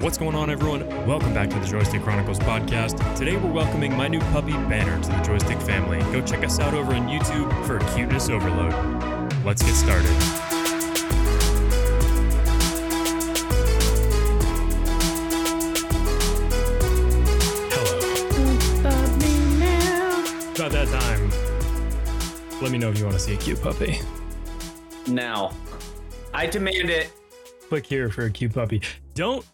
What's going on, everyone? Welcome back to the Joystick Chronicles podcast. Today, we're welcoming my new puppy, Banner, to the Joystick family. Go check us out over on YouTube for cuteness overload. Let's get started. Hello. About that time. Let me know if you want to see a cute puppy. Now, I demand it. Click here for a cute puppy. Don't.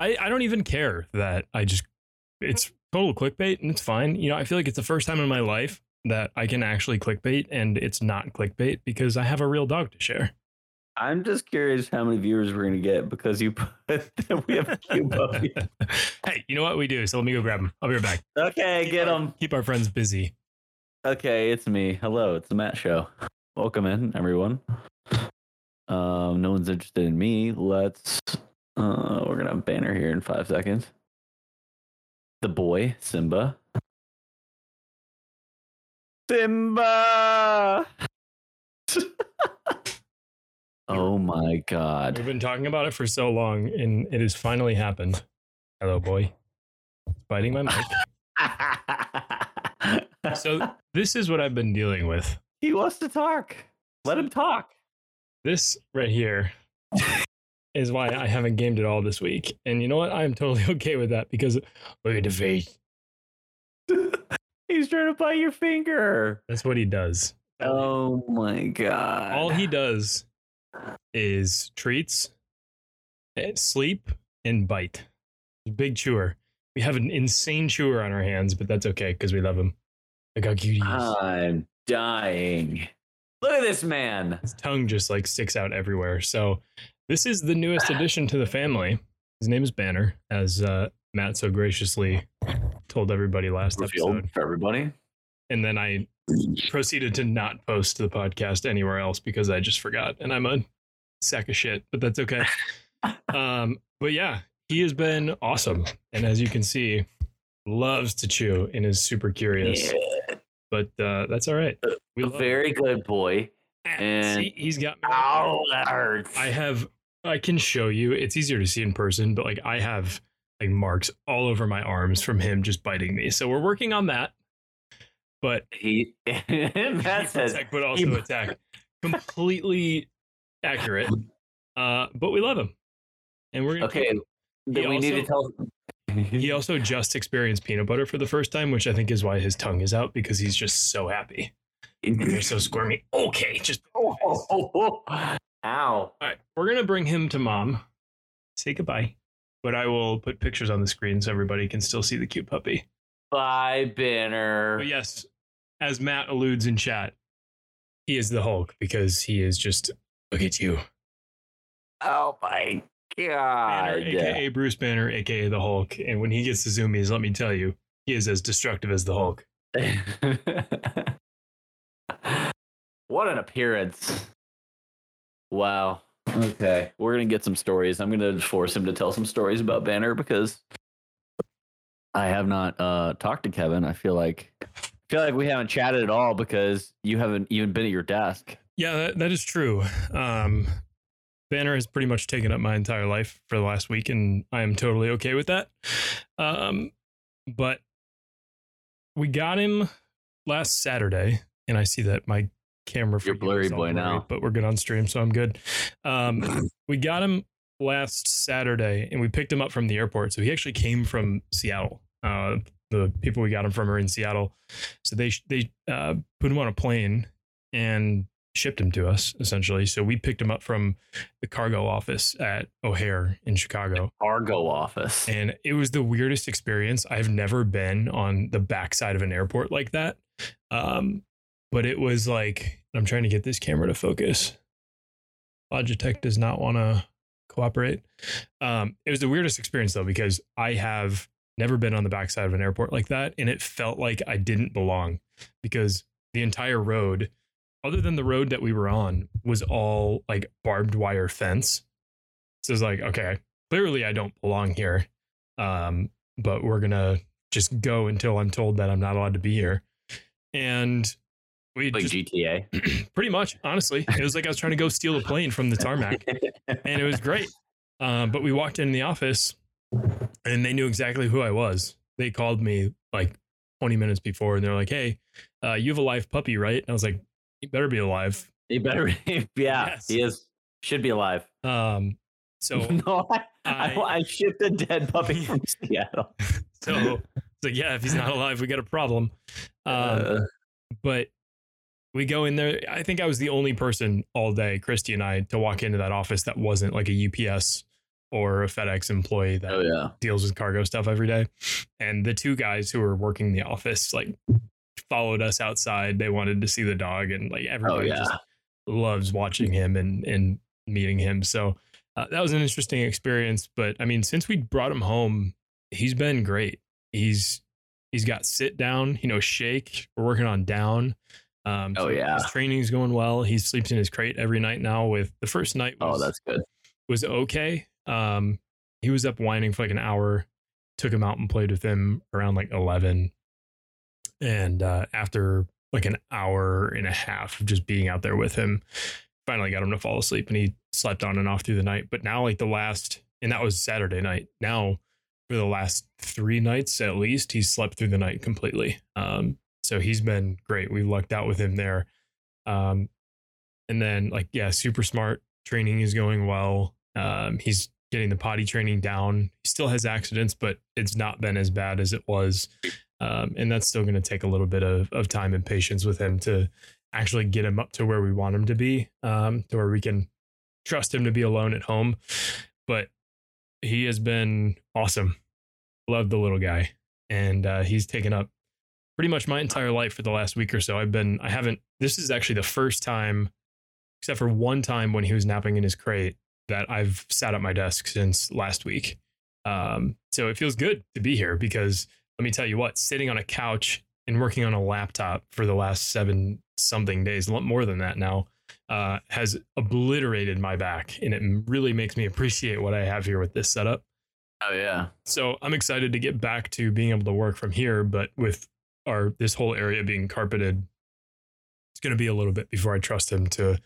I, I don't even care that I just. It's total clickbait and it's fine. You know, I feel like it's the first time in my life that I can actually clickbait and it's not clickbait because I have a real dog to share. I'm just curious how many viewers we're gonna get because you put that we have a cute puppy. hey, you know what we do? So let me go grab him. I'll be right back. Okay, get them. Keep our friends busy. Okay, it's me. Hello, it's the Matt Show. Welcome in, everyone. Um, no one's interested in me. Let's. Uh, we're gonna have banner here in five seconds. The boy Simba. Simba. oh my god. We've been talking about it for so long and it has finally happened. Hello, boy. It's biting my mic. So this is what I've been dealing with. he wants to talk. Let him talk. This right here is why I haven't gamed it all this week. And you know what? I'm totally okay with that because look at the face. He's trying to bite your finger. That's what he does. Oh my god. All he does is treats, eh, sleep, and bite. Big chewer. We have an insane chewer on our hands, but that's okay because we love him. Look how cute he is. I'm dying. Look at this man. His tongue just like sticks out everywhere. So this is the newest addition to the family. His name is Banner, as uh, Matt so graciously told everybody last Revealed episode. for everybody. And then I proceeded to not post the podcast anywhere else because I just forgot, and I'm a sack of shit. But that's okay. um, but yeah, he has been awesome, and as you can see, loves to chew and is super curious. Yeah. But uh, that's all right. We A very good boy. and- See, he's got me. Ow, that hurts. I have I can show you. It's easier to see in person, but like I have like marks all over my arms from him just biting me. So we're working on that. But he that says protect, but also he- attack. Completely accurate. Uh, but we love him. And we're okay. Then we need to tell He also just experienced peanut butter for the first time, which I think is why his tongue is out because he's just so happy. They're so squirmy. Okay, just Ow. All right, we're gonna bring him to mom. Say goodbye, but I will put pictures on the screen so everybody can still see the cute puppy. Bye, Banner. But yes, as Matt alludes in chat, he is the Hulk because he is just look at you, Oh my God. Banner, aka Bruce Banner, aka the Hulk. And when he gets the zoomies, let me tell you, he is as destructive as the Hulk. what an appearance. Wow. Okay. We're going to get some stories. I'm going to force him to tell some stories about Banner because I have not uh, talked to Kevin. I feel like I feel like we haven't chatted at all because you haven't even been at your desk. Yeah, that, that is true. Um, Banner has pretty much taken up my entire life for the last week, and I am totally okay with that. Um, but we got him last Saturday, and I see that my camera You're blurry is all boy now. but we're good on stream, so I'm good. Um, we got him last Saturday, and we picked him up from the airport. So he actually came from Seattle. Uh, the people we got him from are in Seattle, so they they uh, put him on a plane and shipped him to us essentially. So we picked him up from the cargo office at O'Hare in Chicago. Cargo office. And it was the weirdest experience. I've never been on the backside of an airport like that. Um, but it was like, I'm trying to get this camera to focus. Logitech does not want to cooperate. Um, it was the weirdest experience though, because I have never been on the backside of an airport like that. And it felt like I didn't belong because the entire road, other than the road that we were on, was all like barbed wire fence. So it's like, okay, clearly I don't belong here. Um, but we're gonna just go until I'm told that I'm not allowed to be here. And we Like just GTA. pretty much, honestly, it was like I was trying to go steal a plane from the tarmac, and it was great. Um, but we walked in the office and they knew exactly who I was. They called me like 20 minutes before and they're like, Hey, uh, you have a live puppy, right? And I was like, You better be alive. He better be. Yeah, Yes. he is. Should be alive. Um, so, no, I, I, I- I shipped a dead puppy from Seattle. so it's like, Yeah, if he's not alive, we got a problem. Um, Uh, but we go in there. I think I was the only person all day, Christy and I, to walk into that office that wasn't like a UPS or a FedEx employee that oh yeah. deals with cargo stuff every day. And the two guys who were working the office like followed us outside. They wanted to see the dog, and like Oh everybody yeah. just loves watching him and and meeting him. So uh, that was an interesting experience. But I mean, since we brought him home, he's been great. He's he's got sit down, you know, shake. We're working on down. Um, Oh, so yeah. his training's going well. He sleeps in his crate every night now. With the first night, Oh, that's good. was okay. Um, he was up whining for like an hour. Took him out and played with him around like eleven, and uh, after like an hour and a half of just being out there with him, finally got him to fall asleep, and he slept on and off through the night. But now, like the last, and that was Saturday night. Now, for the last three nights at least, he's slept through the night completely. Um, so he's been great. We lucked out with him there. Um, and then like yeah, super smart. Training is going well. Um, he's getting the potty training down. He still has accidents, but it's not been as bad as it was. Um, and that's still going to take a little bit of, of time and patience with him to actually get him up to where we want him to be, um, to where we can trust him to be alone at home. But he has been awesome. Love the little guy. And uh, he's taken up pretty much my entire life for the last week or so. I've been, I haven't, this is actually the first time, except for one time when he was napping in his crate, that I've sat at my desk since last week. Um, so it feels good to be here because let me tell you what, sitting on a couch and working on a laptop for the last seven something days, a lot more than that now, uh, has obliterated my back. And it really makes me appreciate what I have here with this setup. Oh yeah. So I'm excited to get back to being able to work from here, but with our this whole area being carpeted, it's going to be a little bit before I trust him to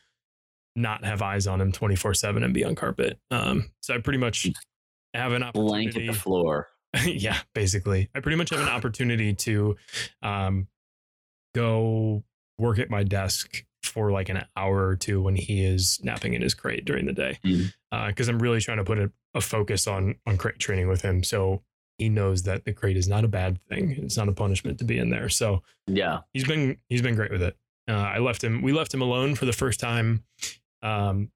not have eyes on him 24 seven and be on carpet. Um, so I pretty much have an opportunity. Blanket the floor. yeah, basically, I pretty much have an opportunity to um, go work at my desk for like an hour or two when he is napping in his crate during the day, because I'm really trying to put a, a focus on on crate training with him, so he knows that the crate is not a bad thing. It's not a punishment to be in there. So Yeah. he's been he's been great with it. Uh, I left him. We left him alone for the first time um,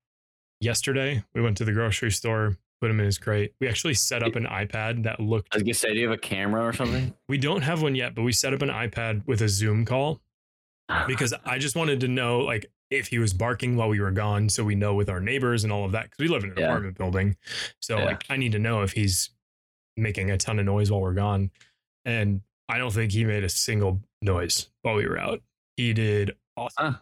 yesterday. We went to the grocery store, put him in his crate. We actually set up an iPad that looked. I was gonna say, do you have a camera or something? We don't have one yet, but we set up an iPad with a Zoom call because I just wanted to know like if he was barking while we were gone, so we know with our neighbors and all of that because we live in an Yeah. apartment building. So Yeah. like I need to know if he's making a ton of noise while we're gone, and I don't think he made a single noise while we were out. He did awesome. Huh.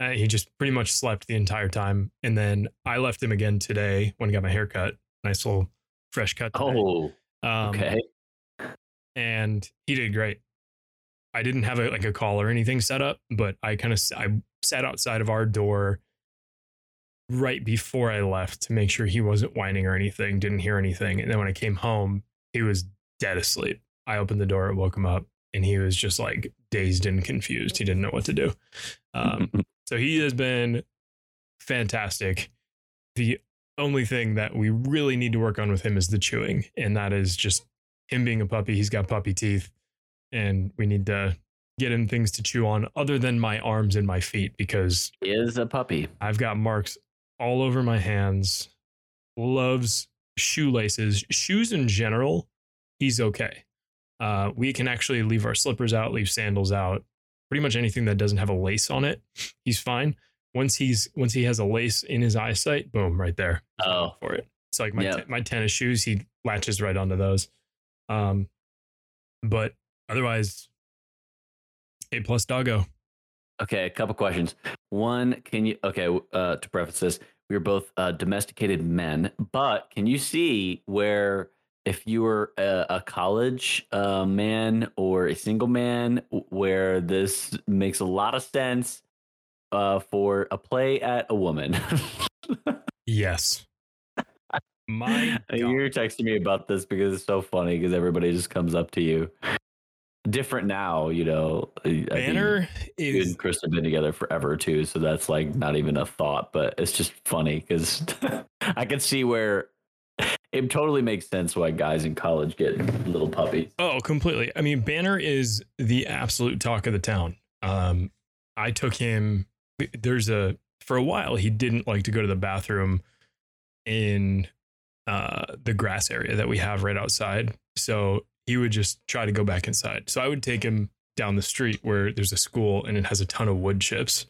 Uh, he just pretty much slept the entire time, and then I left him again today when I got my hair cut. Nice little fresh cut. today. Oh, Um, okay. and he did great. I didn't have a, like a call or anything set up, but I kind of I sat outside of our door right before I left to make sure he wasn't whining or anything, didn't hear anything. And then when I came home, he was dead asleep. I opened the door, and woke him up, and he was just like dazed and confused. He didn't know what to do. Um, so he has been fantastic. The only thing that we really need to work on with him is the chewing, and that is just him being a puppy. He's got puppy teeth, and we need to get him things to chew on other than my arms and my feet because He is a puppy. I've got marks all over my hands. Loves shoelaces, shoes in general. He's okay. Uh, we can actually leave our slippers out, leave sandals out, pretty much anything that doesn't have a lace on it. He's fine. Once he's once he has a lace in his eyesight, boom, right there Oh, for it. It's like my Yeah. te- my tennis shoes. He latches right onto those. Um, but otherwise, a plus doggo. okay. A couple questions. One, can you? Okay, uh, to preface this, we are both uh, domesticated men, but can you see where if you were a, a college uh, man or a single man, where this makes a lot of sense uh, for a play at a woman? Yes. My God. You're texting me about this because it's so funny because everybody just comes up to you. Different now, you know. I think Banner is and Chris have been together forever too, so that's like not even a thought, but it's just funny because I can see where it totally makes sense why guys in college get little puppies. Oh, completely. I mean, Banner is the absolute talk of the town. Um, I took him. There's a for a while he didn't like to go to the bathroom in uh, the grass area that we have right outside. So he would just try to go back inside. So I would take him down the street where there's a school and it has a ton of wood chips.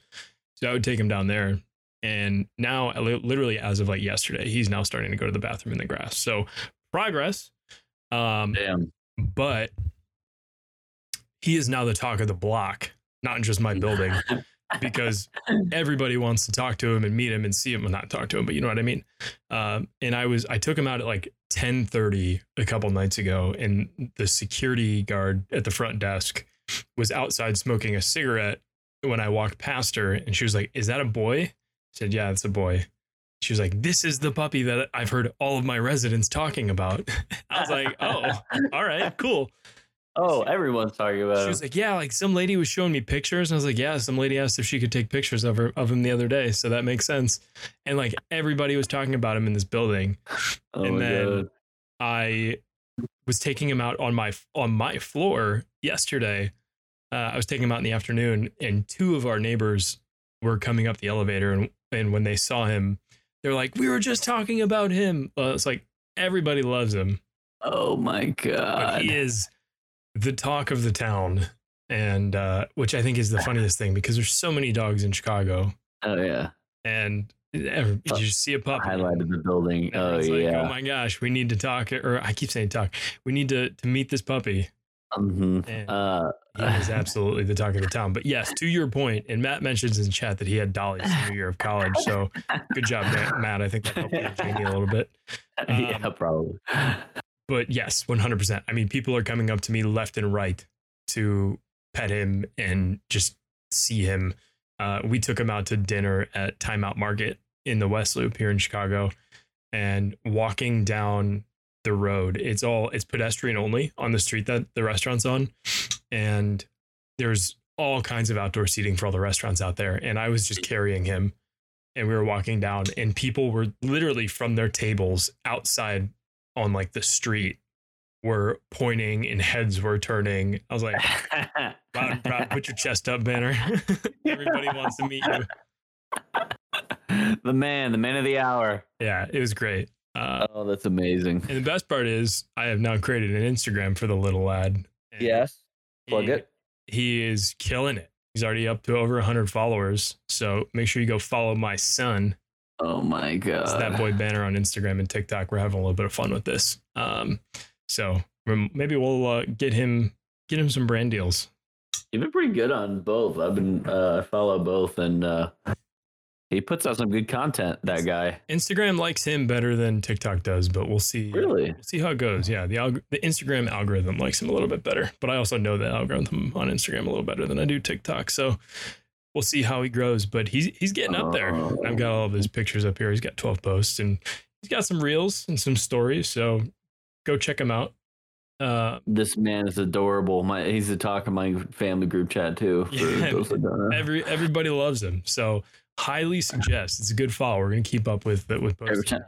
So I would take him down there. And now, literally, as of like yesterday, he's now starting to go to the bathroom in the grass. So progress. Um, Damn. but he is now the talk of the block, not in just my building, because everybody wants to talk to him and meet him and see him. Well, not talk to him, but you know what I mean. Um, and I was I took him out at like ten thirty a couple nights ago, and the security guard at the front desk was outside smoking a cigarette when I walked past her, and she was like, "Is that a boy?" I said, "Yeah, it's a boy." She was like, "This is the puppy that I've heard all of my residents talking about." I was like, "Oh, all right, cool." Oh, everyone's talking about She him. was like, "Yeah, like some lady was showing me pictures." And I was like, "Yeah, some lady asked if she could take pictures of her of him the other day, so that makes sense." And like everybody was talking about him in this building. oh and then- God. I was taking him out on my on my floor yesterday. Uh, I was taking him out in the afternoon, and two of our neighbors were coming up the elevator, and and when they saw him, they're like, "We were just talking about him." Uh, it's like everybody loves him, Oh my but god. he is the talk of the town, and uh, which I think is the funniest thing because there's so many dogs in Chicago, Oh yeah. and every, you see a puppy. Highlighted the building. and Oh like, yeah. oh my gosh, we need to talk. Or I keep saying talk. We need to to meet this puppy. Mm-hmm. Uh, he is absolutely the talk of the town. But yes, to your point, and Matt mentions in chat that he had Dolly's senior year of college. So good job, Matt. I think that helped you a little bit. yeah, Um, probably. But yes, 100%. I mean, people are coming up to me left and right to pet him and just see him. Uh, we took him out to dinner at Time Out Market in the West Loop here in Chicago and walking down the road. It's all it's pedestrian only on the street that the restaurant's on. And there's all kinds of outdoor seating for all the restaurants out there. And I was just carrying him and we were walking down and people were literally from their tables outside on like the street were pointing and heads were turning. I was like, loud and proud, put your chest up, banner. Everybody wants to meet you. the man, the man of the hour. Yeah, it was great. Uh, Oh, that's amazing. and the best part is I have now created an Instagram for the little lad. Yes. Plug he- it. He is killing it. He's already up to over 100 followers. So make sure you go follow my son. Oh my god. It's that boy banner on Instagram and TikTok. We're having a little bit of fun with this. Um, so maybe we'll uh, get him get him some brand deals. You've been pretty good on both. I've been uh, I follow both, and uh, he puts out some good content. That guy. Instagram likes him better than TikTok does, but we'll see. Really? We'll see how it goes. Yeah, the alg- the Instagram algorithm likes him a little bit better, but I also know the algorithm on Instagram a little better than I do TikTok. So we'll see how he grows. But he's he's getting up there. Oh. I've got all of his pictures up here. He's got 12 posts and he's got some reels and some stories. So go check him out. Uh, This man is adorable. My he's the talk of my family group chat too. Yeah, those that don't know. every everybody loves him. So highly suggest it's a good follow. We're gonna keep up with with Every time,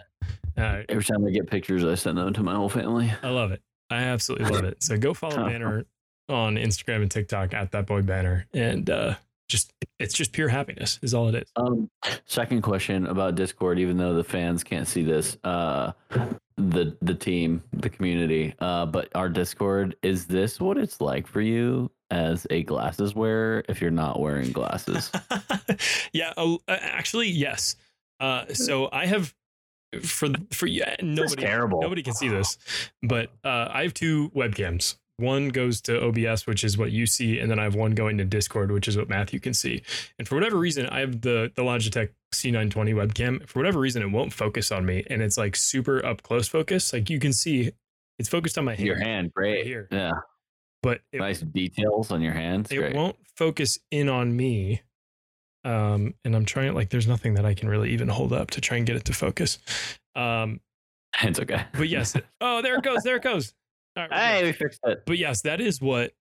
Uh, every time I get pictures, I send them to my whole family. I love it. I absolutely love it. So go follow Banner on Instagram and TikTok at that boy Banner, and uh, just it's just pure happiness is all it is. Um, second question about Discord, even though the fans can't see this, uh, the the team, the community, uh, but our Discord is this what it's like for you as a glasses wearer if you're not wearing glasses? yeah, oh, actually, yes. Uh, so I have for for yeah, nobody terrible. nobody can see this, but uh, I have two webcams. One goes to OBS, which is what you see, and then I have one going to Discord, which is what Matthew can see. And for whatever reason, I have the the Logitech C920 webcam. For whatever reason, it won't focus on me, and it's like super up close focus. Like you can see, it's focused on my hand, Your hand, great. here. Yeah, but it, nice details on your hands. it Great. won't focus in on me. Um, and I'm trying like there's nothing that I can really even hold up to try and get it to focus. Um, It's okay. But yes, oh, there it goes. There it goes. All right. Hey, we fixed it. But yes, that is what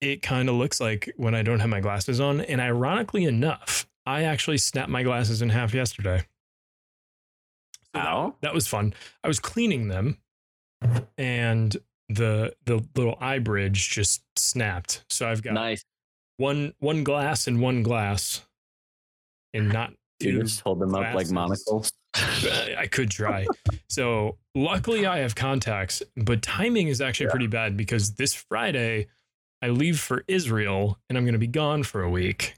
it kind of looks like when I don't have my glasses on. And ironically enough, I actually snapped my glasses in half yesterday. So that- Ow. that was fun. I was cleaning them and the the little eye bridge just snapped. So I've got Nice. one one glass and one glass and not You two just hold them up like monocles. I could try. so luckily I have contacts, but timing is actually Yeah. pretty bad because this Friday I leave for Israel and I'm going to be gone for a week.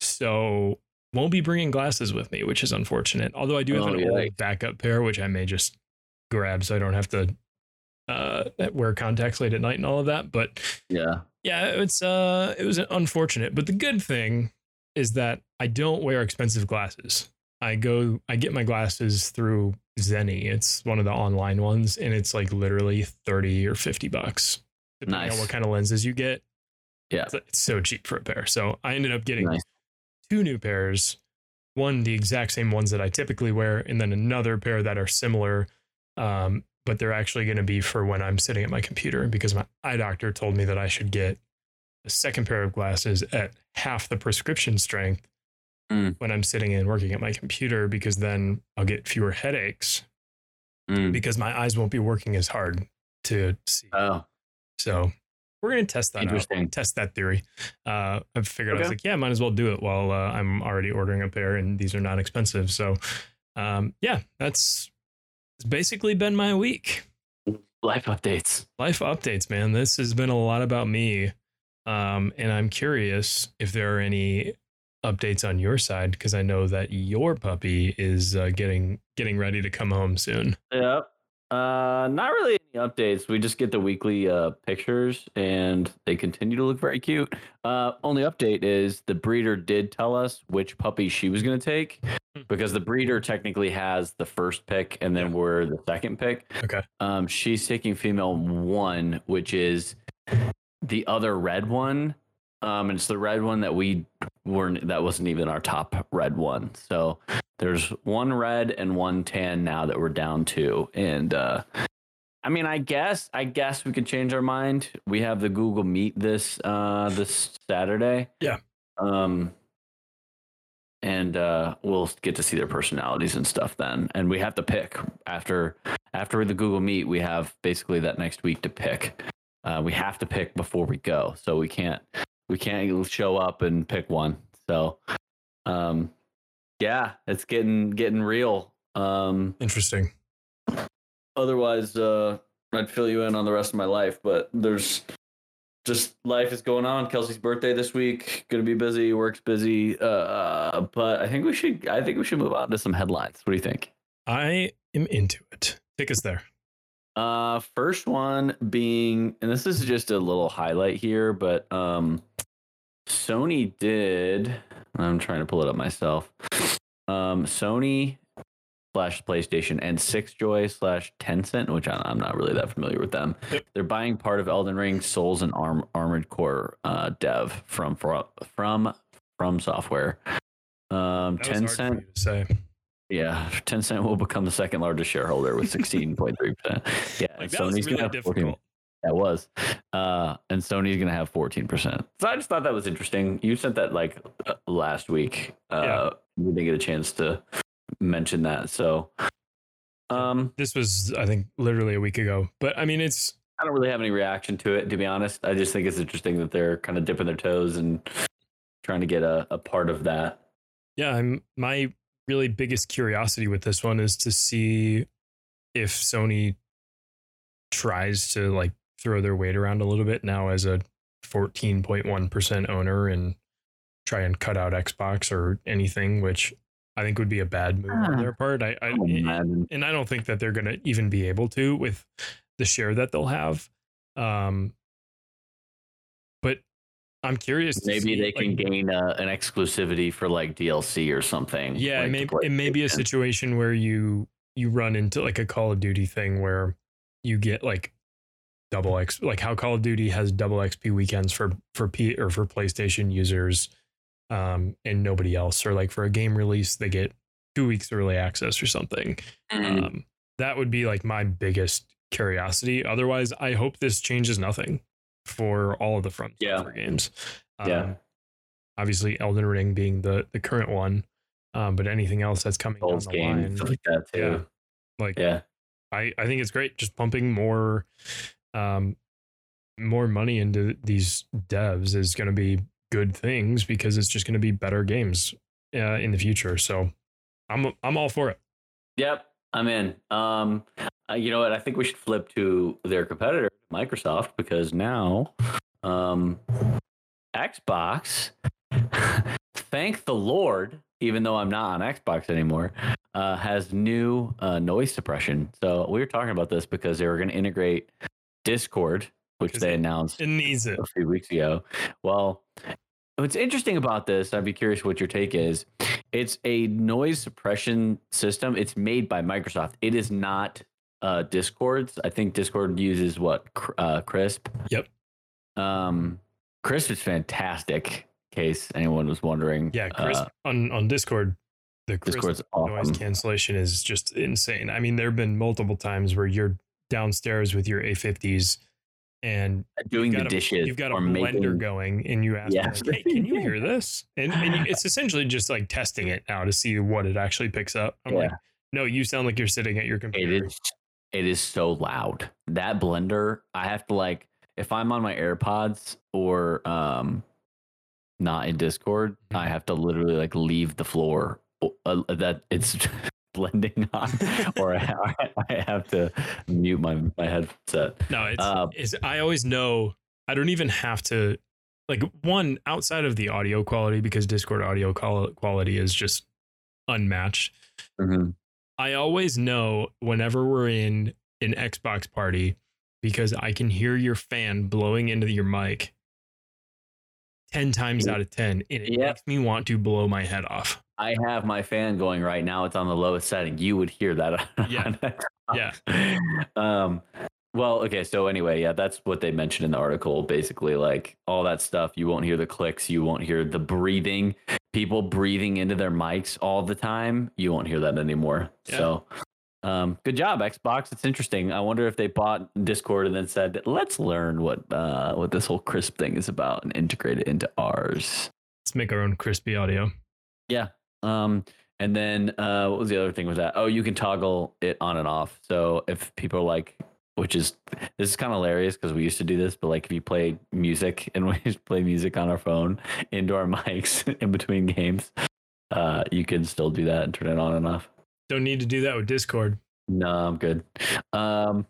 So won't be bringing glasses with me, which is unfortunate. Although I do have Oh, an yikes. old backup pair, which I may just grab so I don't have to uh, wear contacts late at night and all of that. But Yeah. yeah, it's uh it was unfortunate, but the good thing is that I don't wear expensive glasses. I go I get my glasses through Zenni. It's one of the online ones and it's like literally 30 or 50 bucks depending Nice. on what kind of lenses you get. Yeah. It's, it's so cheap for a pair. So I ended up getting Nice. two new pairs. One the exact same ones that I typically wear and then another pair that are similar um, but they're actually going to be for when I'm sitting at my computer because my eye doctor told me that I should get a second pair of glasses at half the prescription strength Mm. when I'm sitting and working at my computer because then I'll get fewer headaches Mm. because my eyes won't be working as hard to see. Oh, so we're going to test that out. Interesting. Test that theory. Uh, I figured I was like, yeah, might as well do it while uh, I'm already ordering a pair and these are not expensive. So um, yeah, that's it's basically been my week. life updates. life updates, man. This has been a lot about me. Um, and I'm curious if there are any updates on your side because I know that your puppy is uh, getting getting ready to come home soon. Yep. Uh, not really any updates. We just get the weekly uh pictures, and they continue to look very cute. Uh, only update is the breeder did tell us which puppy she was going to take, Hmm. because the breeder technically has the first pick, and then we're the second pick. Okay. Um, she's taking female one, which is the other red one. Um, and it's the red one that we weren't. That wasn't even our top red one. So there's one red and one tan now that we're down to. And uh, I mean, I guess I guess we could change our mind. We have the Google Meet this uh, this Saturday. Yeah. Um, and uh, we'll get to see their personalities and stuff then. And we have to pick after after the Google Meet. We have basically that next week to pick. Uh, we have to pick before we go, so we can't we can't show up and pick one. So, um, yeah, it's getting getting real. Um, Interesting. otherwise, uh, I'd fill you in on the rest of my life, but there's just life is going on. Kelsey's birthday this week. Gonna be busy. Work's busy. Uh, but I think we should. I think we should move on to some headlines. What do you think? I am into it. Take us there. Uh, first one being, and this is just a little highlight here, but um, Sony did. I'm trying to pull it up myself. Um, Sony slash PlayStation and Sixjoy slash Tencent, which I, I'm not really that familiar with them. They're buying part of Elden Ring, Souls, and Arm, Armored Core uh, dev from from from FromSoftware. Um, That was hard for Tencent you to say. Yeah, Tencent will become the second largest shareholder with 16.3%. Yeah, Like and that was Sony's really have 14 difficult. That was. Uh, and Sony's going to have 14%. So I just thought that was interesting. You sent that like uh, last week. Uh, Yeah. We didn't get a chance to mention that. So um, This was, I think, literally a week ago. But I mean, it's I don't really have any reaction to it, to be honest. I just think it's interesting that they're kind of dipping their toes and trying to get a, a part of that. yeah. I'm my really biggest curiosity with this one is to see if Sony tries to like throw their weight around a little bit now as a 14.1% owner and try and cut out Xbox or anything, which I think would be a bad move on Ah. their part. I, I and I don't think that they're going to even be able to with the share that they'll have. Um, I'm curious. Maybe see, they can gain uh, an exclusivity for like DLC or something. Yeah, like it may it may be a situation where you you run into like a Call of Duty thing where you get like double X, like how Call of Duty has double XP weekends for for P or for PlayStation users, um, and nobody else, or like for a game release they get two weeks early access or something. Mm. Um, that would be like my biggest curiosity. Otherwise, I hope this changes nothing for all of the front Yeah. software games. Um, Yeah. Obviously, Elden Ring being the the current one, um, but anything else that's coming down the game, line, like that too. Yeah. like Yeah. I I think it's great. Just pumping more, um, more money into these devs is going to be good things because it's just going to be better games uh, in the future. So I'm I'm all for it. Yep, I'm in. Um, you know what? I think we should flip to their competitor, Microsoft, because now, um, Xbox, thank the Lord, even though I'm not on Xbox anymore, uh, has new uh, noise suppression. So we were talking about this because they were going to integrate Discord, which they announced It needs it. a few weeks ago. Well, what's interesting about this, I'd be curious what your take is. It's a noise suppression system. It's made by Microsoft. It is not uh, Discord's. I think Discord uses what uh, Krisp. Yep. Um, Krisp is fantastic. In case anyone was wondering. Yeah, Chris Uh, on on Discord, the Chris Discord's noise awesome. cancellation is just insane. I mean, there have been multiple times where you're downstairs with your A50s and Doing you've the a- dishes you've got a or blender making, going, and you ask, Yeah. like, "Hey, can you hear this?" And, and it's essentially just like testing it now to see what it actually picks up. I'm like, Yeah. no, you sound like you're sitting at your computer. is it is so loud. That blender, I have to like if I'm on my AirPods or um not in Discord, Mhm. I have to literally like leave the floor uh, that it's blending on or I, I have to mute my my headset. No, it's, Uh, it's I always know I don't even have to like one outside of the audio quality because Discord audio quality is just unmatched. I always know whenever we're in an Xbox party because I can hear your fan blowing into your mic 10 times out of 10 and it makes me want to blow my head off. I have my fan going right now. It's on the lowest setting. You would hear that. Yeah. Yeah. Um. Well, okay. So anyway, yeah, that's what they mentioned in the article. Basically, like all that stuff. You won't hear the clicks. You won't hear the breathing. People breathing into their mics all the time. You won't hear that anymore. Yeah. So. Um, good job, Xbox. It's interesting. I wonder if they bought Discord and then said, "Let's learn what uh, what this whole Krisp thing is about and integrate it into ours." Let's make our own crispy audio. Yeah. Um, and then uh, what was the other thing with that? Oh, you can toggle it on and off. So if people are like, which is this is kind of hilarious because we used to do this, but like if you play music and we just play music on our phone into our mics in between games, uh, you can still do that and turn it on and off. Don't need to do that with Discord. No, I'm good. Um,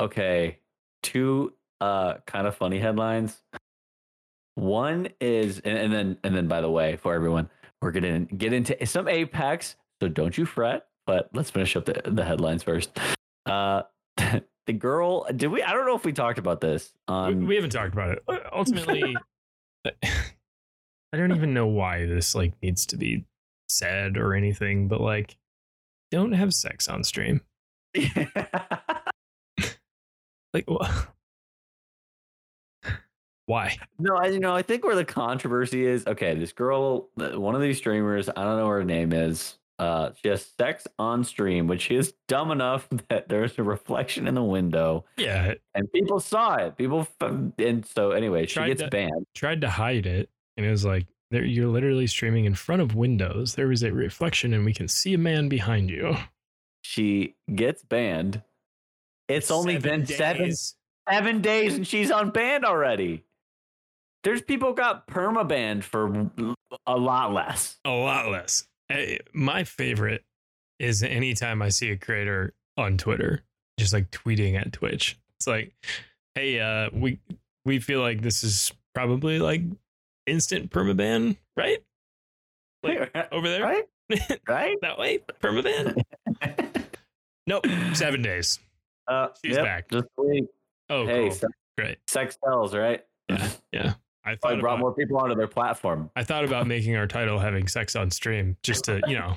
okay, two uh kind of funny headlines. One is, and, and then and then by the way, for everyone, we're gonna get into some Apex, so don't you fret. But let's finish up the the headlines first. Uh, the girl, did we? I don't know if we talked about this We- we haven't talked about it. Ultimately, I don't even know why this like needs to be said or anything, but like don't have sex on stream. Like wh- why? No, I you know I think where the controversy is. Okay, this girl, one of these streamers, I don't know what her name is. Uh, she has sex on stream, which is dumb enough that there's a reflection in the window, Yeah, and people saw it. People, and so anyway, she gets to- banned. tried to hide it and it was like there you're literally streaming in front of windows. There was a reflection and we can see a man behind you. She gets banned. It's only been seven days. seven days, and she's on banned already. There's people got perma banned for a lot less. a lot less. Eh, My favorite is anytime I see a creator on Twitter just like tweeting at Twitch. It's like, hey, uh, we we feel like this is probably like instant permaban, right? Like over there, right? Right? that way, permaban. nope, seven days. Uh, She's yep, back. Just wait. Oh, hey, cool. sex, great. sex sells, right? Yeah, yeah. I thought brought about, more people onto their platform. I thought about making our title having sex on stream just to you know.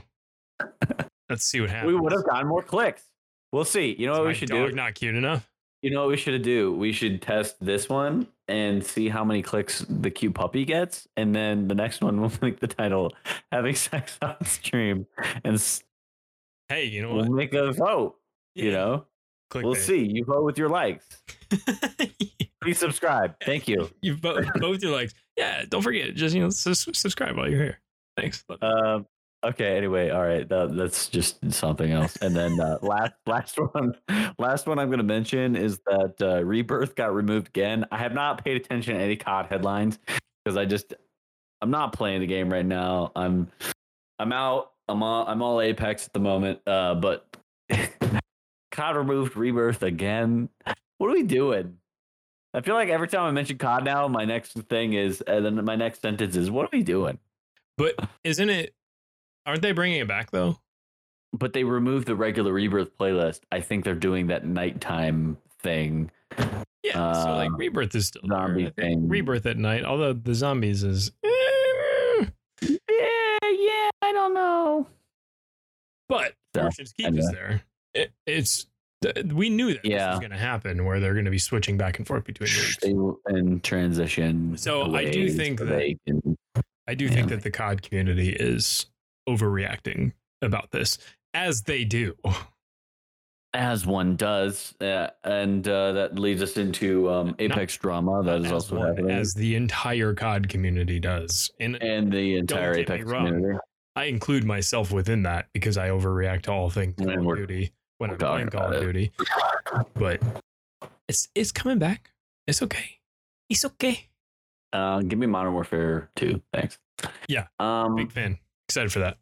Let's see what happens. We would have gotten more clicks. We'll see. You know Is what we should do? Not cute enough. You know what we should do? We should test this one and see how many clicks the cute puppy gets, and then the next one we'll make the title "Having Sex on Stream," and Hey, you know we'll what? make a vote. You know, Click we'll see. You vote with your likes. Please subscribe. Thank you. you vote, vote with your likes. Yeah, don't forget. Just you know, subscribe while you're here. Thanks. Um, okay. Anyway, all right. That, that's just something else. And then uh, last last one, last one I'm going to mention is that uh, Rebirth got removed again. I have not paid attention to any COD headlines because I just I'm not playing the game right now. I'm I'm out. I'm all I'm all Apex at the moment. Uh, but COD removed Rebirth again. What are we doing? I feel like every time I mention COD now, my next thing is, and then my next sentence is, "What are we doing?" but isn't it? Aren't they bringing it back though? but they removed the regular rebirth playlist. I think they're doing that nighttime thing. Yeah. so like Um, Rebirth is still zombie there. Thing. Rebirth at night, although the zombies is. eh, Yeah, yeah, I don't know. But So, Fortune's Keep is there. It, it's we knew that this was going to happen, where they're going to be switching back and forth between leagues. In transition. So I do think so that- can- I do think that the COD community is overreacting about this, as they do. as one does, uh, and uh, that leads us into um, Apex drama that is also one- happening, as the entire COD community does, and and the entire Apex wrong. community. I include myself within that because I overreact to all things And Call of we're- Duty when we're I'm playing Call of. Duty. But it's it's coming back. It's okay. It's okay. Uh, give me Modern Warfare 2. Thanks. Yeah. Um. Big fan. Excited for that.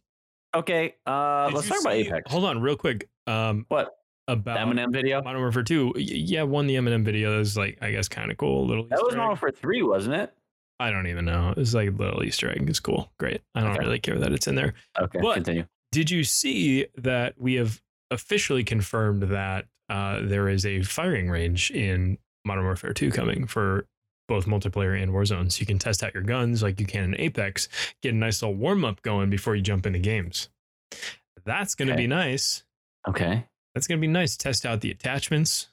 Okay. Uh, Did let's talk about Apex. Hold on, real quick. Um, What? about Eminem video. Modern Warfare 2. Yeah, one the Eminem video is like I guess kind of cool. Little That was egg. Modern Warfare 3, wasn't it? I don't even know. It's like a little Easter egg. It's cool. Great. I don't Okay. really care that it's in there. Okay. But- continue. Did you see that we have officially confirmed that uh, there is a firing range in Modern Warfare 2 coming for both multiplayer and Warzone? So you can test out your guns like you can in Apex, get a nice little warm up going before you jump into games. That's going to Okay. be nice. Okay. That's going to be nice. Test out the attachments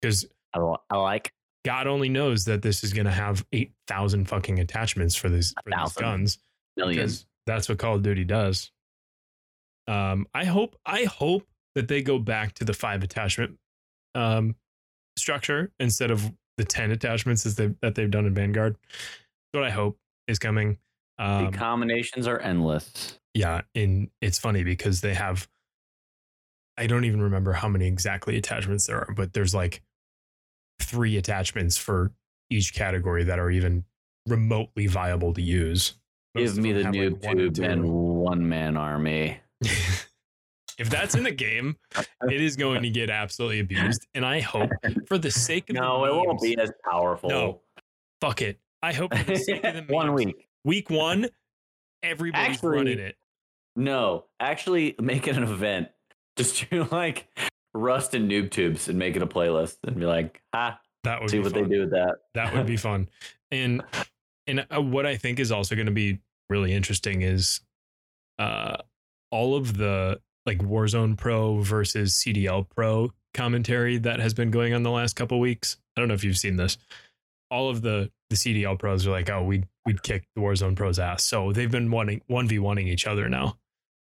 because I, I like. God only knows that this is going to have 8,000 fucking attachments for these, for these guns Millions. that's what Call of Duty does. Um, I hope I hope that they go back to the five attachment um, structure instead of the ten attachments as they that they've done in Vanguard. That's what I hope is coming. Um, the combinations are endless. yeah, and it's funny because they have. I don't even remember how many exactly attachments there are, but there's like three attachments for each category that are even remotely viable to use. Most Give me the new like, tube two. and one man army. if that's in the game, it is going to get absolutely abused. And I hope, for the sake of No, the it won't be as powerful. No. Fuck it. I hope for the sake of the one week. week one, everybody's Actually- running it. No, actually make it an event. Just do like Rust and noob tubes and make it a playlist and be like, ah, That would see be what fun. they do with that. That would be fun. And and uh, what I think is also going to be really interesting is uh all of the like Warzone Pro versus CDL Pro commentary that has been going on the last couple weeks. I don't know if you've seen this. All of the the CDL pros are like, "Oh, we we'd kick the Warzone pros ass." So they've been wanting 1v1ing each other now.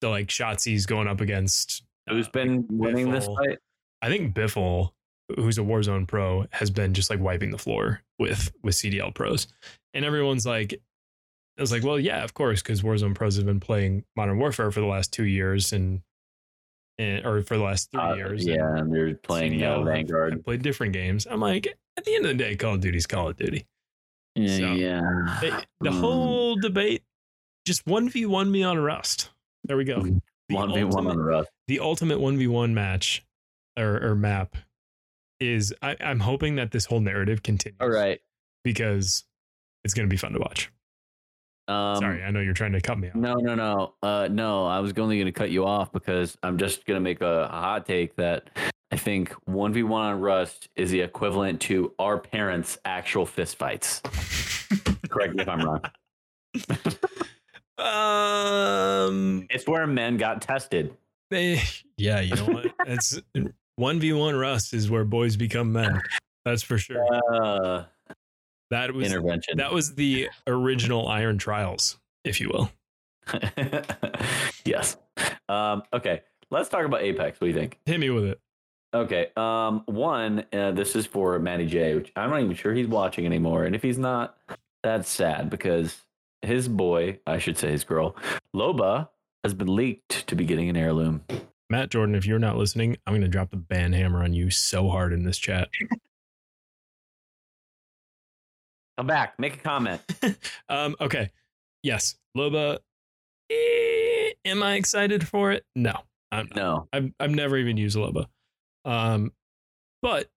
So like Shotzzy's going up against Who's uh, been winning this fight? I think Biffle, who's a Warzone pro, has been just like wiping the floor with with CDL pros, and everyone's like, "I was like, well, yeah, of course, because Warzone pros have been playing Modern Warfare for the last two years and, and or for the last three Uh, years. yeah, and they're playing CDL uh, have- Vanguard. have played different games. I'm like, at the end of the day, Call of Duty's Call of Duty. Yeah, so- yeah. It- the Mm. whole debate, just one v one me on Rust. There we go. The One v one ultimate- on Rust. the ultimate 1v1 match or, or map is I, I'm hoping that this whole narrative continues. All right. Because it's going to be fun to watch. Um, Sorry, I know you're trying to cut me off. No, no, no. Uh, no, I was only going to cut you off because I'm just going to make a, a hot take that I think 1v1 on Rust is the equivalent to our parents' actual fistfights. Correct me if I'm wrong. um, It's where men got tested. eh, yeah, you know what? It's 1v1 Rust is where boys become men. That's for sure. Uh, That was intervention. that was the original Iron Trials, if you will. yes. Um, okay. Let's talk about Apex. What do you think? Hit me with it. Okay. Um, one, uh, this is for Matty J, which I'm not even sure he's watching anymore. And if he's not, that's sad because his boy, I should say his girl, Loba, has been leaked to be getting an heirloom. Matt Jordan, if you're not listening, I'm going to drop the ban hammer on you so hard in this chat. Come back, make a comment. um, okay. Yes. Loba. eh, am I excited for it? No. I'm not. No. I've, I've never even used Loba. Um, but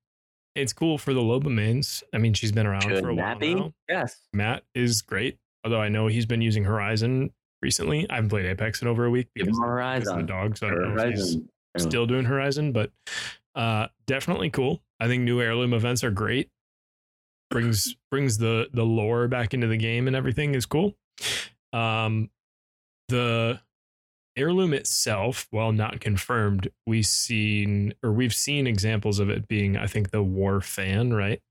it's cool for the Loba mains. I mean, she's been around Should for a while be? now. Yes. Matt is great, although I know he's been using Horizon recently. I haven't played Apex in over a week Give because, of the Horizon. dog. So I don't know if he's Horizon. still doing Horizon, but uh, definitely cool. I think new heirloom events are great. Brings brings the the lore back into the game and everything is cool. Um, the heirloom itself, while not confirmed, we've seen or we've seen examples of it being, I think, the war fan, right?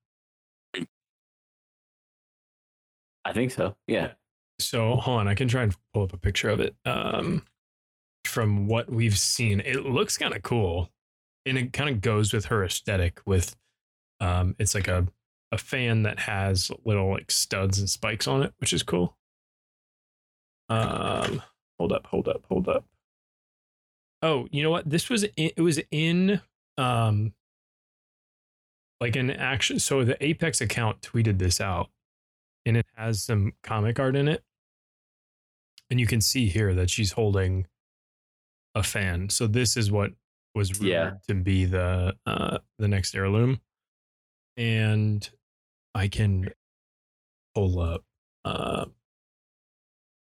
I think so. Yeah. So hold on, I can try and pull up a picture of it. Um, from what we've seen, it looks kind of cool, and it kind of goes with her aesthetic. With, um, it's like a a fan that has little like studs and spikes on it, which is cool. Um, hold up, hold up, hold up. Oh, you know what? This was in, it was in um like an action. So the Apex account tweeted this out, and it has some comic art in it, and you can see here that she's holding a fan. So this is what was rumored Yeah. to be the uh the next heirloom, and I can pull up uh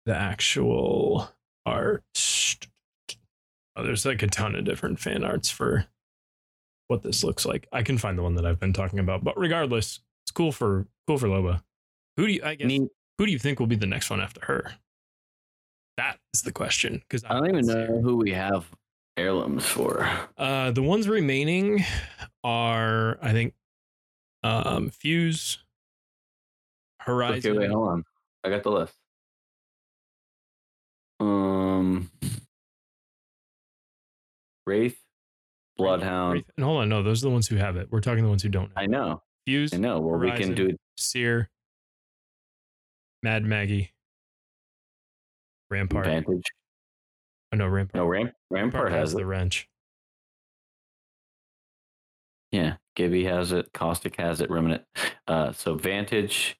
the actual art. Oh, there's like a ton of different fan arts for what this looks like. I can find the one that I've been talking about, but regardless, it's cool for cool for Loba. Who do you? I guess Neat. who do you think will be the next one after her? That is the question. Because I don't even know who we have heirlooms for. Uh, the ones remaining are, I think, um, Fuse, Horizon. Okay, wait, hold on. I got the list. Um, Wraith, Bloodhound. Wraith- And hold on, no, those are the ones who have it. We're talking the ones who don't. Have I know, Fuse, I know. Well, we can do it. Seer, Mad Maggie, Rampart. Vantage. Oh, no, Rampart. No, Ram- Rampart has the wrench. Yeah, Gibby has it. Caustic has it. Remnant. Uh, so Vantage,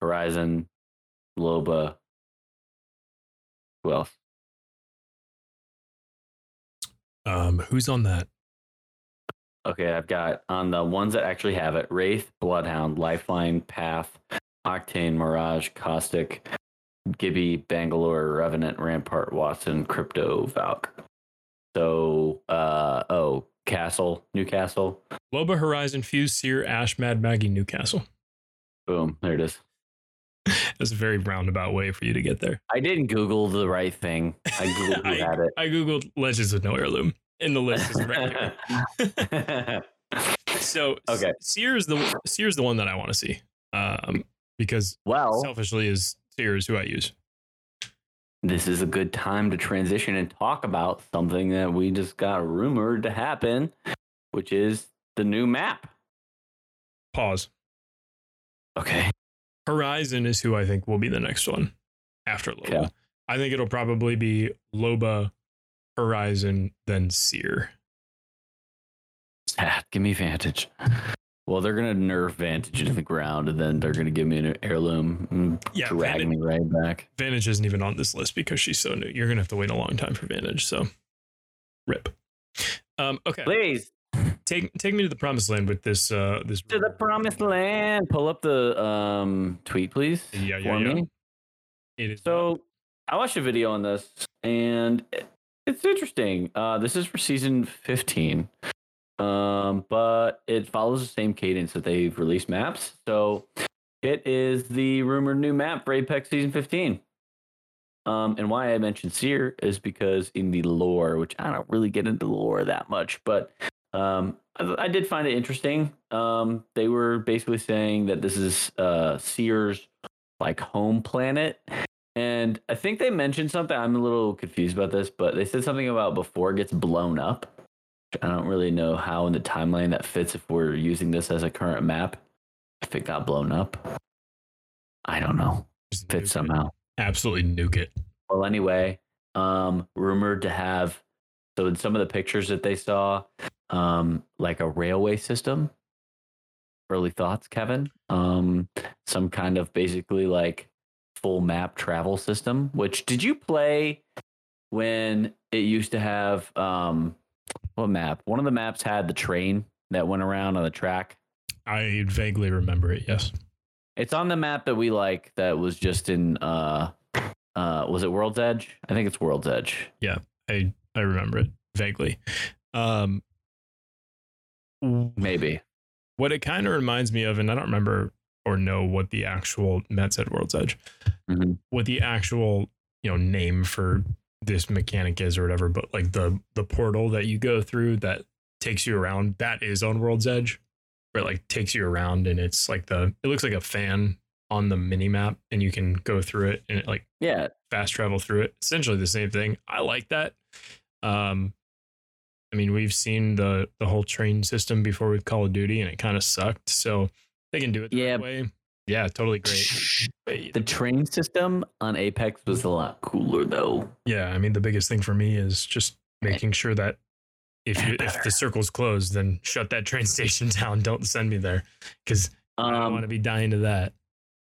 Horizon, Loba. Who else? Um, who's on that? Okay, I've got on the ones that actually have it: Wraith, Bloodhound, Lifeline, Path, Octane, Mirage, Caustic, Gibby, Bangalore, Revenant, Rampart, Wattson, Crypto, Valk. So, uh, oh, Castle, Newcastle. Loba, Horizon, Fuse, Seer, Ash, Mad Maggie, Newcastle. Boom, there it is. That's a very roundabout way for you to get there. I didn't Google the right thing. I Googled who had it. I googled Legends with no heirloom, and the list is right. So Okay. Seer is the Seer is the one that I want to see, um, because well, selfishly is Seer is who I use. This is a good time to transition and talk about something that we just got rumored to happen, which is the new map. Pause. Okay. Horizon is who I think will be the next one after Loba. Okay. I think it'll probably be Loba, Horizon, then Seer. Sad. Give me Vantage. Well, they're gonna nerf Vantage into the ground, and then they're gonna give me an heirloom and Yeah, drag Vantage- me right back. Vantage isn't even on this list because she's so new. You're gonna have to wait a long time for Vantage. So, rip. Um, okay, Please take take me to the promised land with this. Uh, this to the promised land. Pull up the um tweet, please. Yeah, yeah, for yeah. me. It is So I watched a video on this, and it- it's interesting. Uh, this is for season 15, um, but it follows the same cadence that they've released maps. So it is the rumored new map for Apex season 15. Um, and why I mentioned Seer is because in the lore, which I don't really get into lore that much, but um, I, I did find it interesting. Um, they were basically saying that this is uh, Seer's like home planet and I think they mentioned something. I'm a little confused about this, but they said something about before it gets blown up. I don't really know how in the timeline that fits if we're using this as a current map. If it got blown up, I don't know. Just Fits it. somehow. Absolutely nuke it. Well, anyway, um, rumored to have so in some of the pictures that they saw, um, like a railway system. Early thoughts, Kevin? Um, some kind of basically like full map travel system. Which did you play when it used to have um, what map? One of the maps had the train that went around on the track. I vaguely remember it. Yes. It's on the map that we like. That was just in uh, uh, was it World's Edge? I think it's World's Edge. Yeah. I I remember it vaguely. Um, Maybe. what it kind of reminds me of, and I don't remember or know what the actual Matt said World's Edge, Mhm. what the actual you know name for this mechanic is or whatever, but like the the portal that you go through that takes you around, that is on World's Edge, where it like takes you around and it's like the it looks like a fan on the mini map and you can go through it and it like Yeah, fast travel through it. Essentially the same thing. I like that. Um, I mean, we've seen the the whole train system before with Call of Duty, and it kind of sucked. So they can do it that Yeah. way. Yeah, totally great. The train system on Apex was a lot cooler though. Yeah, I mean, the biggest thing for me is just making sure that if you, if the circle's closed, then shut that train station down. Don't send me there because I don't want Um, to be dying to that.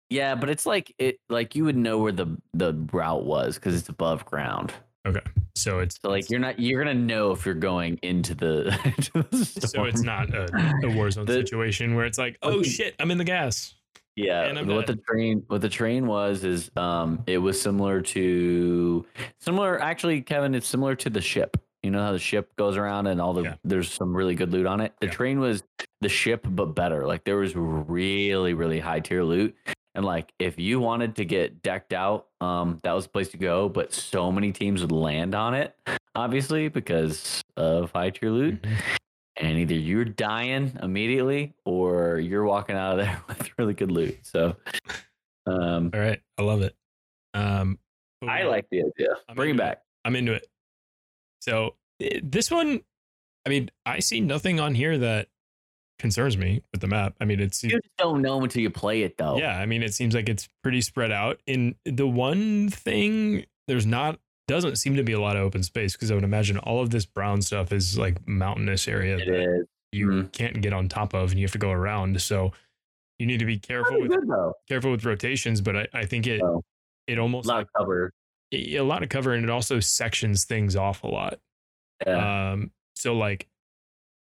yeah, but it's like it like you would know where the the route was because it's above ground. Okay, so it's So like you're not you're gonna know if you're going into the, into the so it's not a, a war zone The- situation where it's like, oh shit, I'm in the gas. Yeah, what the train what the train was is um it was similar to similar actually Kevin it's similar to the ship. You know how the ship goes around and all the Yeah. there's some really good loot on it. The Yeah. train was the ship but better. Like there was really really high tier loot and like if you wanted to get decked out um that was the place to go but so many teams would land on it obviously because of high tier loot Mhm. And either you're dying immediately or you're walking out of there with really good loot. So, um, All right, I love it. Um, I like the idea. I'm Bring it into it. back. I'm into it. So this one, I mean, I see nothing on here that concerns me with the map. I mean, it's You just don't know until you play it, though. yeah. I mean, it seems like it's pretty spread out. In the one thing, there's not doesn't seem to be a lot of open space because I would imagine all of this brown stuff is like mountainous area it that is. you Mhm. can't get on top of, and you have to go around. So you need to be careful with good careful with rotations. But I, I think it Oh. it A lot like of cover. a a lot of cover, and it also sections things off a lot. Yeah. Um, so like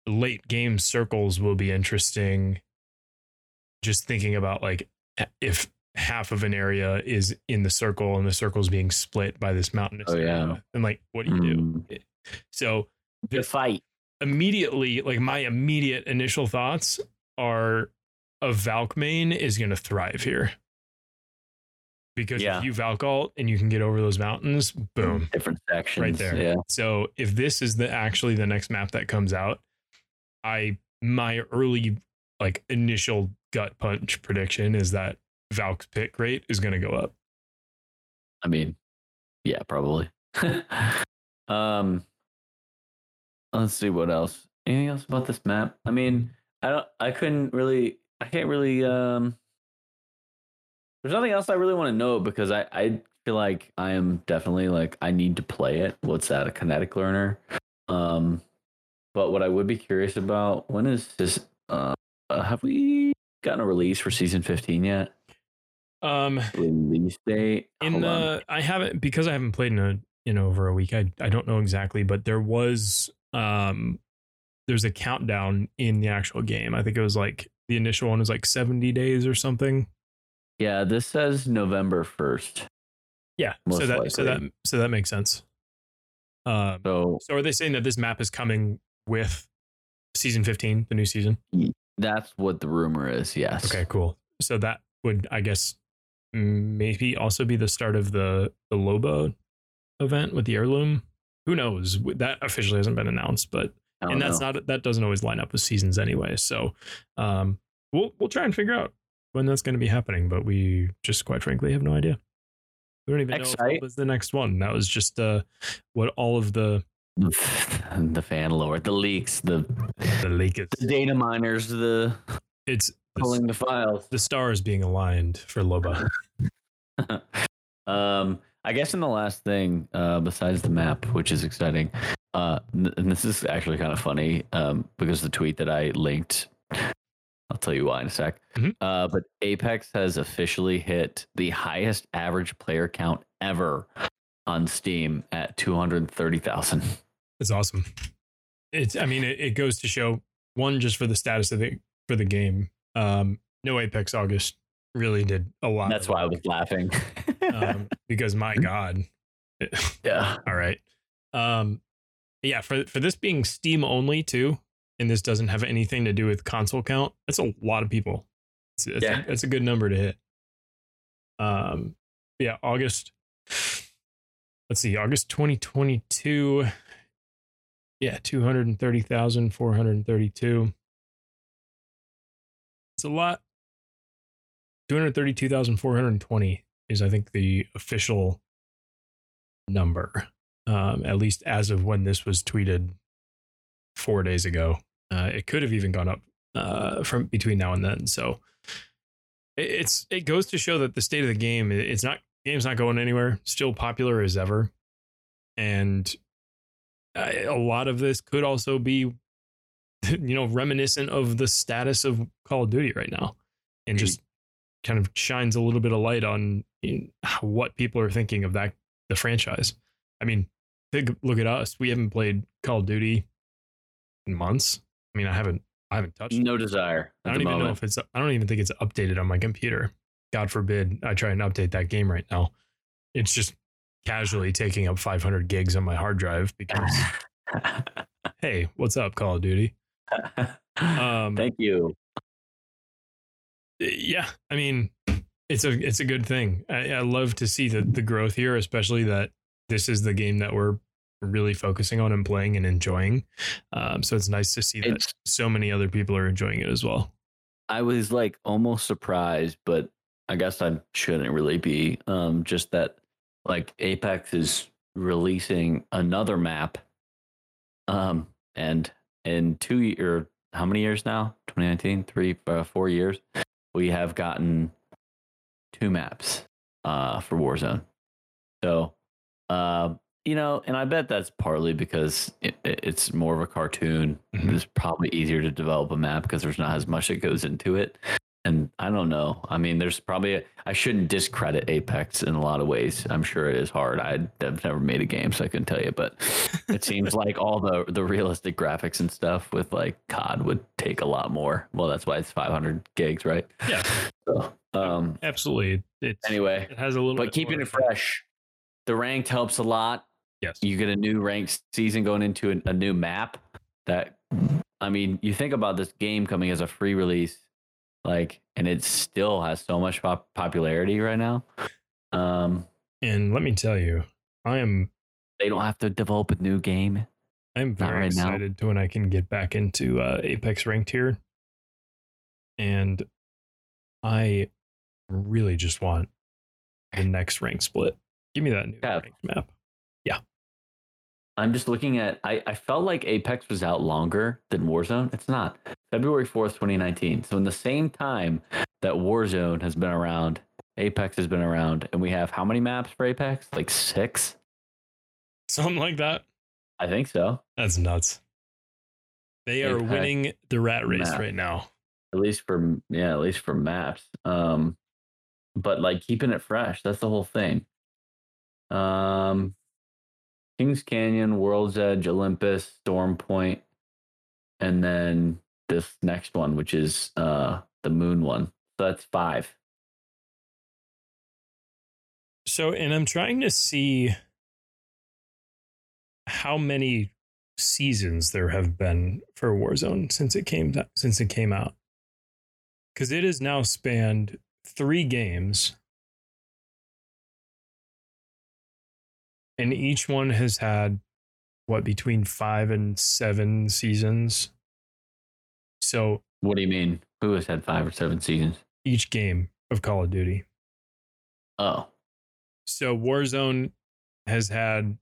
late game circles will be interesting. Just thinking about like if half of an area is in the circle and the circle's being split by this mountainous Oh, yeah. area, and like what do you do? Mm. So the fight. immediately, like my immediate initial thoughts are a Valk main is going to thrive here. Because Yeah. if you Valk alt and you can get over those mountains, boom. Different sections. Right there. Yeah. So if this is the actually the next map that comes out, I my early like initial gut punch prediction is that Valk's pick rate is going to go up. I mean, yeah, probably. um, let's see what else. Anything else about this map? I mean, I don't. I couldn't really. I can't really. Um, there's nothing else I really want to know because I I feel like I am definitely like I need to play it. What's that? A kinetic learner. Um, but what I would be curious about when is this? Uh, have we gotten a release for season 15 yet? Um Release date. in Hold on. the I haven't because I haven't played in a in over a week. I I don't know exactly, but there was um there's a countdown in the actual game. I think it was like the initial one was like 70 days or something. Yeah, this says November first. Yeah. so that so that so that makes sense. Um So so are they saying that this map is coming with season 15, the new season? that's what the rumor is. Yes. Okay, cool. So that would I guess maybe also be the start of the the Loba event with the heirloom. Who knows? That officially hasn't been announced, but and that's know. not that doesn't always line up with seasons anyway. So um, we'll we'll try and figure out when that's going to be happening, but we just quite frankly have no idea. We don't even know if was the next one. That was just uh, what all of the the fan lore, the leaks, the The leak is the data miners, the it's pulling the files. the stars being aligned for Loba. um, I guess in the last thing, uh, besides the map, which is exciting, uh, and this is actually kind of funny um, because the tweet that I linked, I'll tell you why in a sec. Mhm. Uh, but Apex has officially hit the highest average player count ever on Steam at 230,000. It's awesome. It's I mean it, it goes to show one just for the status of the for the game. Um, no Apex August really did a lot. That's why I was laughing. um, because my God. yeah. All right. Um, yeah, for for this being Steam only too, and this doesn't have anything to do with console count. That's a lot of people. It's, it's, Yeah. a, it's a good number to hit. Um, yeah, August. Let's see, August 2022. Yeah, 230,432. It's a lot. 232,420 is, I think, the official number um, at least as of when this was tweeted four days ago. Uh, it could have even gone up uh, from between now and then. So it, it's it goes to show that the state of the game it's not game's not going anywhere. Still popular as ever, and uh, a lot of this could also be you know reminiscent of the status of Call of Duty right now, and just kind of shines a little bit of light on you know, what people are thinking of that the franchise. I mean, look at us. We haven't played Call of Duty in months. I mean, I haven't I haven't touched. it. No desire. I don't even know if it's. I don't even think it's updated on my computer. God forbid I try and update that game right now. It's just casually taking up 500 gigs on my hard drive because hey, what's up, Call of Duty? Um, Thank you. yeah, I mean, it's a it's a good thing. I, I love to see the the growth here, especially that this is the game that we're really focusing on and playing and enjoying. Um, so it's nice to see that It's so many other people are enjoying it as well. I was like almost surprised, but I guess I shouldn't really be. Um, just that like Apex is releasing another map. Um, and in two year, how many years now? 2019, three, uh, four years, we have gotten two maps uh, for Warzone. So, uh, you know, and I bet that's partly because it, it- it's more of a cartoon. Mhm. It's probably easier to develop a map because there's not as much that goes into it. And I don't know. I mean, there's probably, a, I shouldn't discredit Apex in a lot of ways. I'm sure it is hard. I, I've never made a game, so I couldn't tell you. But it seems like all the, the realistic graphics and stuff with like COD would take a lot more. Well, that's why it's 500 gigs, right? Yeah. So, um, Absolutely, it's anyway, it has a little. but keeping it fresh, the ranked helps a lot Yes. you get a new ranked season going into a, a new map that i mean you think about this game coming as a free release like and it still has so much pop- popularity right now um And let me tell you, I am they don't have to develop a new game I'm very right now. excited to when I can get back into uh, Apex ranked here, and I really just want the next rank split. Give me that new Yeah. ranked map. Yeah i'm just looking at I, I felt like apex was out longer than warzone it's not february 4th 2019 so in the same time that warzone has been around apex has been around and we have how many maps for apex like six Something like that. i think so That's nuts. They are winning the rat race map. right now. at least for yeah at least for maps um but like keeping it fresh that's the whole thing um kings canyon world's edge olympus storm point and then this next one which is uh the moon one so that's five So, and I'm trying to see how many seasons there have been for Warzone since it came since it came out. Cuz it has now spanned 3 games. And each one has had what between 5 and 7 seasons. So, what do you mean who has had five or seven seasons each game of Call of Duty. oh So Warzone has had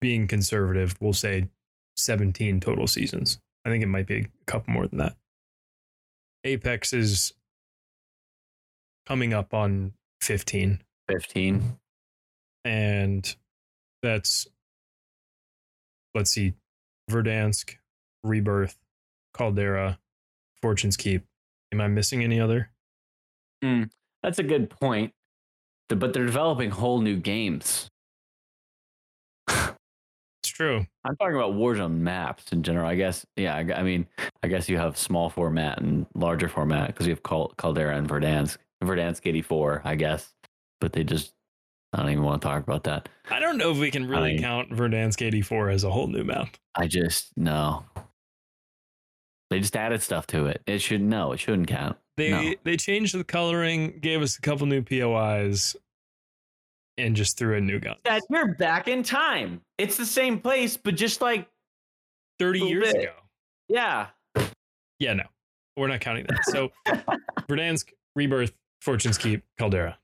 being conservative, we'll say 17 total seasons. I think it might be a couple more than that. Apex is coming up on 15 15. and that's let's see Verdansk, Rebirth, Caldera, uh, Fortune's Keep. Am I missing any other? Hmm, that's a good point. But they're developing whole new games. It's true. I'm talking about Warzone maps in general. I guess, yeah. I, I mean, I guess you have small format and larger format because you have Cal- Caldera and Verdansk. Verdansk 84, I guess. But they just, I don't even want to talk about that. I don't know if we can really I- count Verdansk 84 as a whole new map. I just, no. They just added stuff to it. It should, no, it shouldn't count. They No. they changed the coloring, gave us a couple new POIs, and just threw in new guns. Dad, you're back in time. It's the same place, but just like, 30 years bit. ago. yeah. Yeah, no. We're not counting that. So Verdansk, Rebirth, Fortune's Keep, Caldera.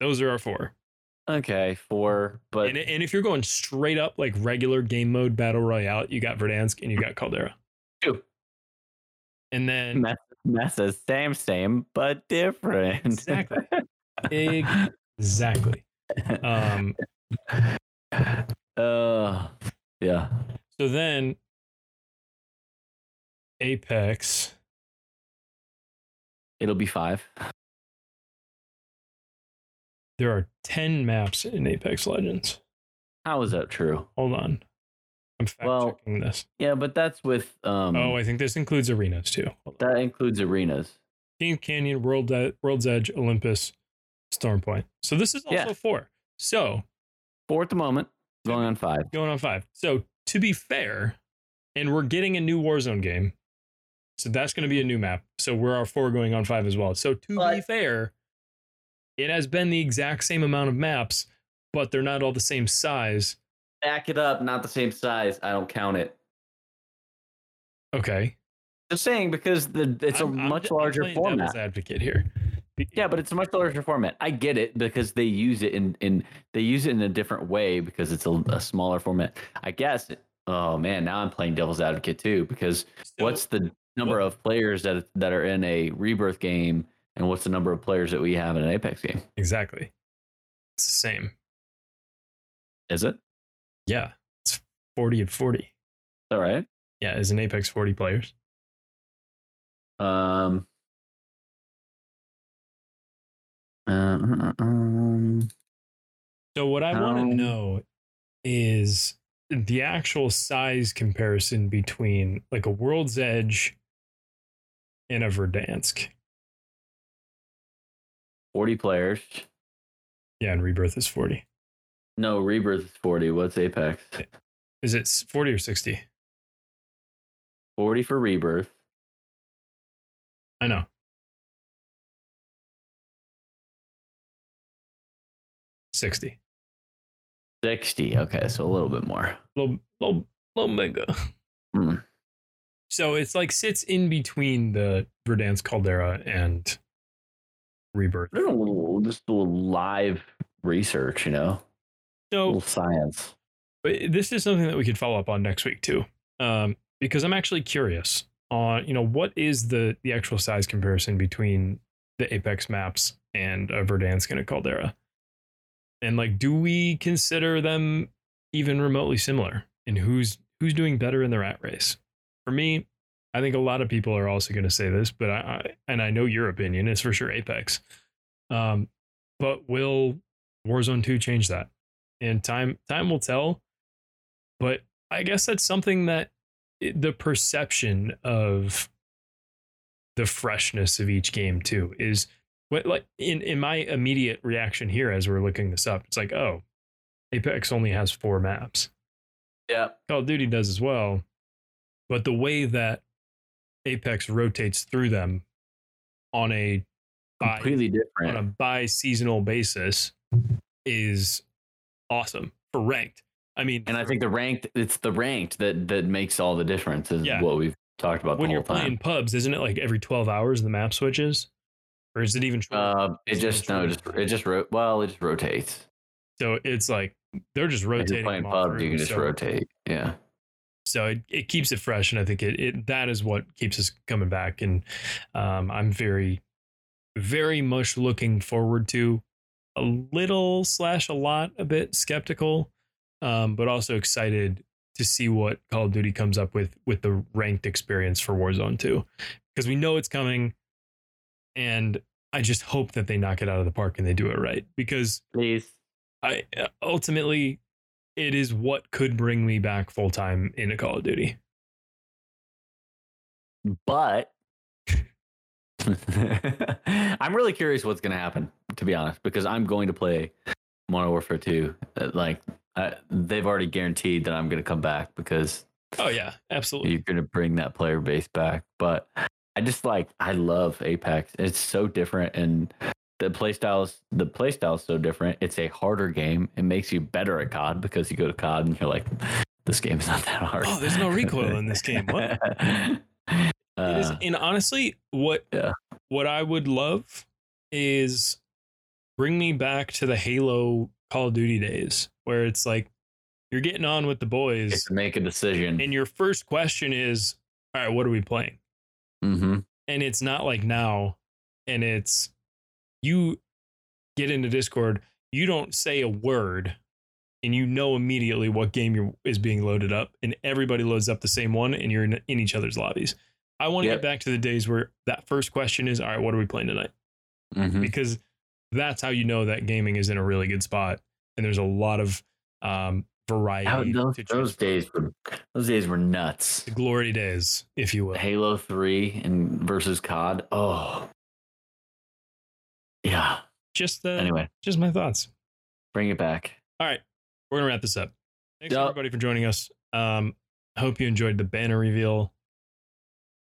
Those are our four. Okay, four, but And, and if you're going straight up like regular game mode battle royale, you got Verdansk and you got Caldera. Two. And then mess, messes, same, same, but different. Exactly. exactly. Um, uh, yeah. so then Apex, It'll be five. there are 10 maps in Apex Legends. How is that true? Hold on. I'm fact Well, checking this. Yeah, but that's with um. Oh, I think this includes arenas too. That includes arenas. King Canyon, World World's Edge, Olympus, Stormpoint. So this is also Yeah. four. So Four at the moment. Going on five. going on five. So to be fair, and we're getting a new Warzone game. So that's going to be a new map. So we're our four going on five as well. So to be fair, it has been the exact same amount of maps, but they're not all the same size. Back it up. Not the same size. I don't count it. Okay. Just saying because the it's I'm- a I'm- much I'm larger playing format. advocate here. Yeah, but it's a much larger format. I get it because they use it in in they use it in a different way because it's a, a smaller format. I guess. Oh man, now I'm playing devil's advocate too because So- what's the number of players that that are in a rebirth game and what's the number of players that we have in an Apex game? exactly? It's the same. Is it? Yeah. It's 40 and 40. All right. Yeah. Is an Apex 40 players? Um. uh, um, So what I want to Um, know is the actual size comparison between like a World's Edge and a Verdansk. 40 players. Yeah, and Rebirth is 40. No, rebirth is 40. What's Apex? Is it 40 or 60? 40 for rebirth. I know. Sixty. 60. Okay, so a little bit more. Little, little, little mega. Hmm. So it's like sits in between the Verdansk Caldera and Rebirth. Doing a little, just a little live research, you know, So science. But this is something that we could follow up on next week too, um, because I'm actually curious on you know what is the the actual size comparison between the Apex maps and a Verdansk and a Caldera, and like do we consider them even remotely similar? And who's who's doing better in the rat race? For me, I think a lot of people are also going to say this, but I, I and I know your opinion is for sure Apex. Um, but will Warzone 2 change that? And time time will tell. But I guess that's something that it- the perception of the freshness of each game too is what like in in my immediate reaction here as we're looking this up it's like oh apex only has four maps. Yeah. call of duty does as well. But the way that apex rotates through them on a bi, different. on a bi seasonal basis is awesome for ranked i mean And I think the ranked, it's the ranked that that makes all the difference is Yeah. what we've talked about when the you're whole time. playing pubs, isn't it like every 12 hours the map switches? Or is it even shorter? Uh, it just, even no, it just, it just, ro- well, it just rotates. so it's like they're just If you're rotating. playing pub, you can just so- rotate. Yeah. so it, it keeps it fresh and i think it, it that is what keeps us coming back and um, i'm very very much looking forward to a little slash a lot a bit skeptical um, but also excited to see what call of duty comes up with with the ranked experience for warzone 2 because we know it's coming and i just hope that they knock it out of the park and they do it right because Please. I ultimately it is what could bring me back full time in a Call of Duty. But I'm really curious what's going to happen, to be honest, because I'm going to play Modern Warfare 2. Uh, Like, uh, they've already guaranteed that I'm going to come back because Oh yeah, absolutely. you're going to bring that player base back. But I just like, I love Apex. It's so different. And the playstyles, the playstyle is so different. It's a harder game. It makes you better at COD because you go to COD and you're like, this game's not that hard. Oh, there's no recoil in this game. What? It is, Uh, and honestly, what Yeah. what I would love is bring me back to the Halo Call of Duty days where it's like you're getting on with the boys to make a decision. and your first question is, "All right, what are we playing?" mm-hmm. and it's not like now and it's you get into discord you don't say a word and you know immediately what game you're, is being loaded up and everybody loads up the same one and you're in, in each other's lobbies i want to Yep. get back to the days where that first question is all right what are we playing tonight Mm-hmm. because that's how you know that gaming is in a really good spot and there's a lot of um variety those, those days were those days were nuts. the glory days if you will Halo Three and versus COD. Oh, yeah. just the Anyway, just my thoughts bring it back. All right, we're gonna wrap this up. Thanks Yep. everybody for joining us. Um, I hope you enjoyed the banner reveal.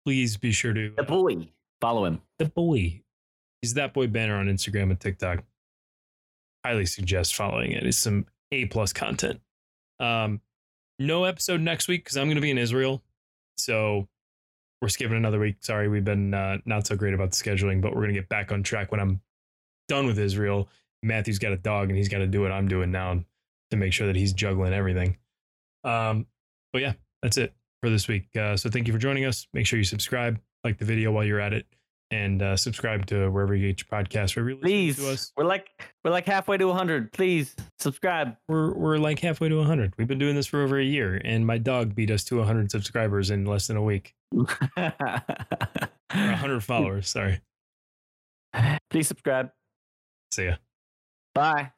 Please be sure to The boy, follow him. the boy. He's that boy banner on Instagram and TikTok. Highly suggest following it. It's some A plus content. Um, no episode next week because I'm gonna be in Israel, so we're skipping another week. Sorry, we've been uh, not so great about the scheduling, but we're gonna get back on track when I'm done with Israel. Matthew's got a dog and he's got to do what I'm doing now to make sure that he's juggling everything. Um, but yeah, that's it for this week. Uh, so thank you for joining us. Make sure you subscribe, like the video while you're at it, and uh, subscribe to wherever you get your podcast. Wherever Please, to us. we're like we're like halfway to 100. Please subscribe. We're we're like halfway to 100. We've been doing this for over a year, and my dog beat us to 100 subscribers in less than a week. Or 100 followers. Sorry. Please subscribe. See ya. Bye.